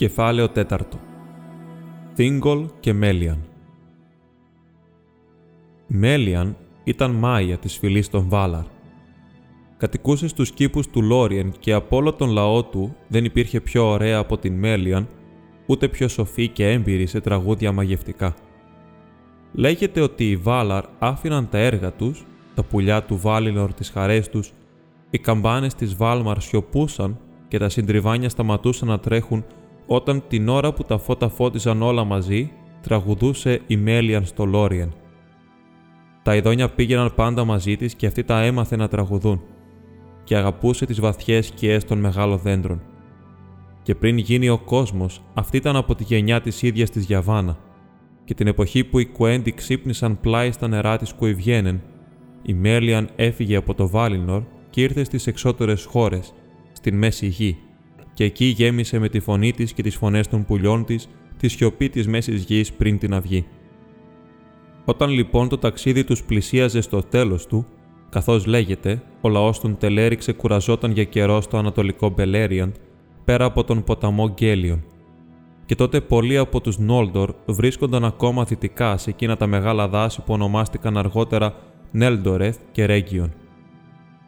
Κεφάλαιο τέταρτο. Θίγκολ και Μέλιαν. Μέλιαν ήταν Μάια της φυλής των Βάλαρ. Κατοικούσε στους κήπους του Λόριεν και από όλο τον λαό του δεν υπήρχε πιο ωραία από την Μέλιαν, ούτε πιο σοφή και έμπειρη σε τραγούδια μαγευτικά. Λέγεται ότι οι Βάλαρ άφηναν τα έργα τους, τα πουλιά του Βάλινορ τις χαρές τους, οι καμπάνες της Βάλμαρ σιωπούσαν και τα συντριβάνια σταματούσαν να τρέχουν όταν την ώρα που τα φώτα φώτιζαν όλα μαζί, τραγουδούσε η Μέλιαν στο Λόριεν. Τα ειδόνια πήγαιναν πάντα μαζί της και αυτή τα έμαθε να τραγουδούν και αγαπούσε τις βαθιές σκιές των μεγάλων δέντρων. Και πριν γίνει ο κόσμος, αυτή ήταν από τη γενιά της ίδιας της Γιαβάνα και την εποχή που οι Κουέντι ξύπνησαν πλάι στα νερά της Κουιβιένεν, η Μέλιαν έφυγε από το Βάλινορ και ήρθε στις εξώτερες χώρες, στην Μέση Γη, και εκεί γέμισε με τη φωνή της και τις φωνές των πουλιών της τη σιωπή της μέσης γης πριν την αυγή. Όταν λοιπόν το ταξίδι τους πλησίαζε στο τέλος του, καθώς λέγεται, ο λαός των Τελέρη ξεκουραζόταν για καιρό στο ανατολικό Μπελέριαν, πέρα από τον ποταμό Γκέλιον. Και τότε πολλοί από τους Νόλντορ βρίσκονταν ακόμα δυτικά σε εκείνα τα μεγάλα δάση που ονομάστηκαν αργότερα Νέλντορεθ και Ρέγγιον.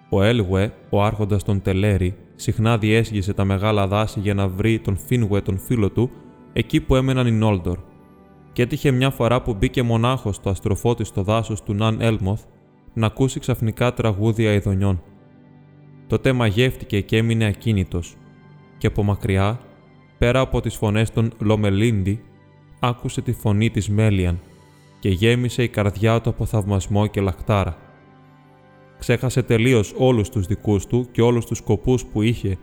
Ο Έλγουε, ο άρχοντας των Τελέρη, συχνά διέσχιζε τα μεγάλα δάση για να βρει τον Φίνουε τον φίλο του, εκεί που έμεναν οι Νόλντορ. Και έτυχε μια φορά που μπήκε μονάχος στο αστροφότη στο δάσος του Ναν Έλμοθ να ακούσει ξαφνικά τραγούδια αηδονιών. Τότε μαγεύτηκε και έμεινε ακίνητος, και από μακριά, πέρα από τις φωνές των Λομελίντι, άκουσε τη φωνή της Μέλιαν και γέμισε η καρδιά του από θαυμασμό και λαχτάρα. Ξέχασε τελείως όλους τους δικούς του και όλους τους σκοπούς που είχε,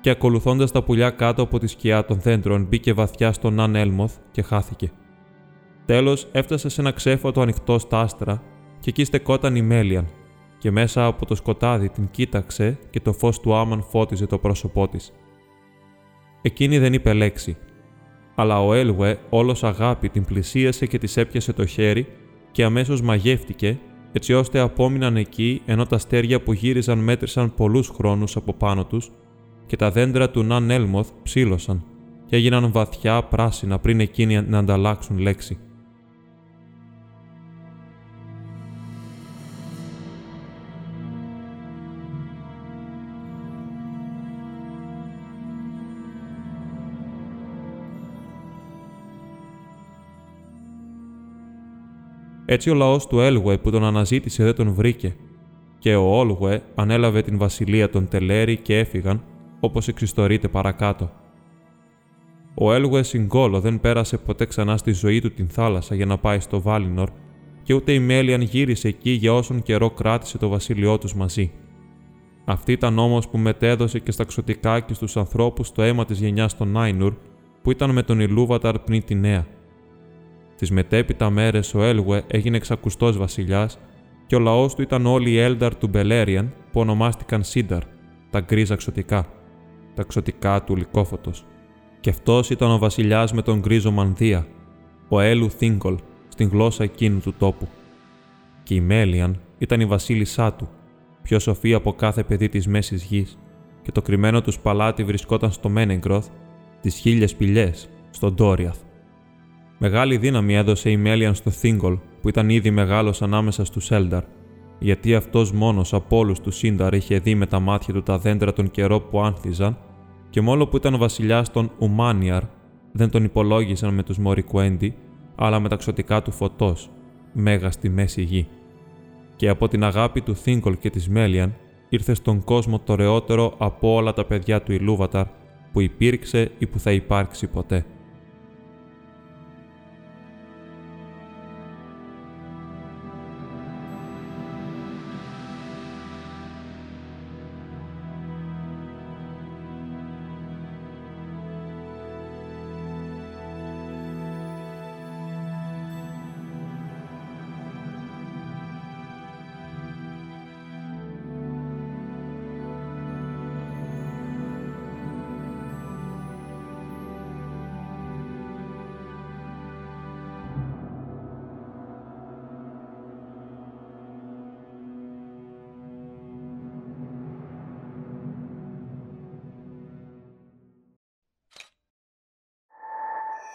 και ακολουθώντας τα πουλιά κάτω από τη σκιά των δέντρων, μπήκε βαθιά στον Αν Έλμοθ και χάθηκε. Τέλος έφτασε σε ένα ξέφωτο ανοιχτό στα άστρα, και εκεί στεκόταν η Μέλιαν, και μέσα από το σκοτάδι την κοίταξε και το φως του Άμαν φώτιζε το πρόσωπό της. Εκείνη δεν είπε λέξη, αλλά ο Έλουε όλος αγάπη την πλησίασε και της έπιασε το χέρι και αμέσως μαγεύτηκε έτσι ώστε απόμειναν εκεί ενώ τα αστέρια που γύριζαν μέτρησαν πολλούς χρόνους από πάνω τους και τα δέντρα του Ναν Έλμοθ ψήλωσαν και έγιναν βαθιά πράσινα πριν εκείνοι να ανταλλάξουν λέξη. Έτσι ο λαός του Έλγουε που τον αναζήτησε δεν τον βρήκε, και ο Όλγουε ανέλαβε την βασιλεία των Τελέρη και έφυγαν, όπως εξιστορείται παρακάτω. Ο Έλγουε Συγκόλο δεν πέρασε ποτέ ξανά στη ζωή του την θάλασσα για να πάει στο Βάλινορ, και ούτε η Μέλιαν γύρισε εκεί για όσον καιρό κράτησε το βασίλειό τους μαζί. Αυτή ήταν όμως που μετέδωσε και στα ξωτικά και στους ανθρώπους το αίμα της γενιάς των Νάινουρ, που ήταν με τον Ιλούβαταρ πριν τη νέα. Τι μετέπειτα μέρες ο Έλγουε έγινε εξακουστός βασιλιάς και ο λαός του ήταν όλοι οι Έλνταρ του Μπελέριαν που ονομάστηκαν Σίνταρ, τα γκρίζα ξωτικά, τα ξωτικά του λικόφωτο. Και αυτός ήταν ο βασιλιάς με τον γκρίζο μανδύα, ο Έλου Θίγκολ, στην γλώσσα εκείνου του τόπου. Και η Μέλιαν ήταν η βασίλισσά του, πιο σοφή από κάθε παιδί της μέσης γης, και το κρυμμένο τους παλάτι βρισκόταν στο Μένεγκροθ, τις χίλιες πηγέ, στον Ντόριαθ. Μεγάλη δύναμη έδωσε η Μέλιαν στο Θίγκολ, που ήταν ήδη μεγάλος ανάμεσα στους Έλνταρ, γιατί αυτός μόνος από όλους τους Σύνταρ είχε δει με τα μάτια του τα δέντρα τον καιρό που άνθιζαν, και μόνο που ήταν βασιλιάς των Ουμάνιαρ, δεν τον υπολόγισαν με τους Μωρικουέντι, αλλά με τα ξωτικά του φωτός, μέγα στη μέση γη. Και από την αγάπη του Θίγκολ και της Μέλιαν, ήρθε στον κόσμο το ρεότερο από όλα τα παιδιά του Ιλούβαταρ που υπήρξε ή που θα υπάρξει ποτέ.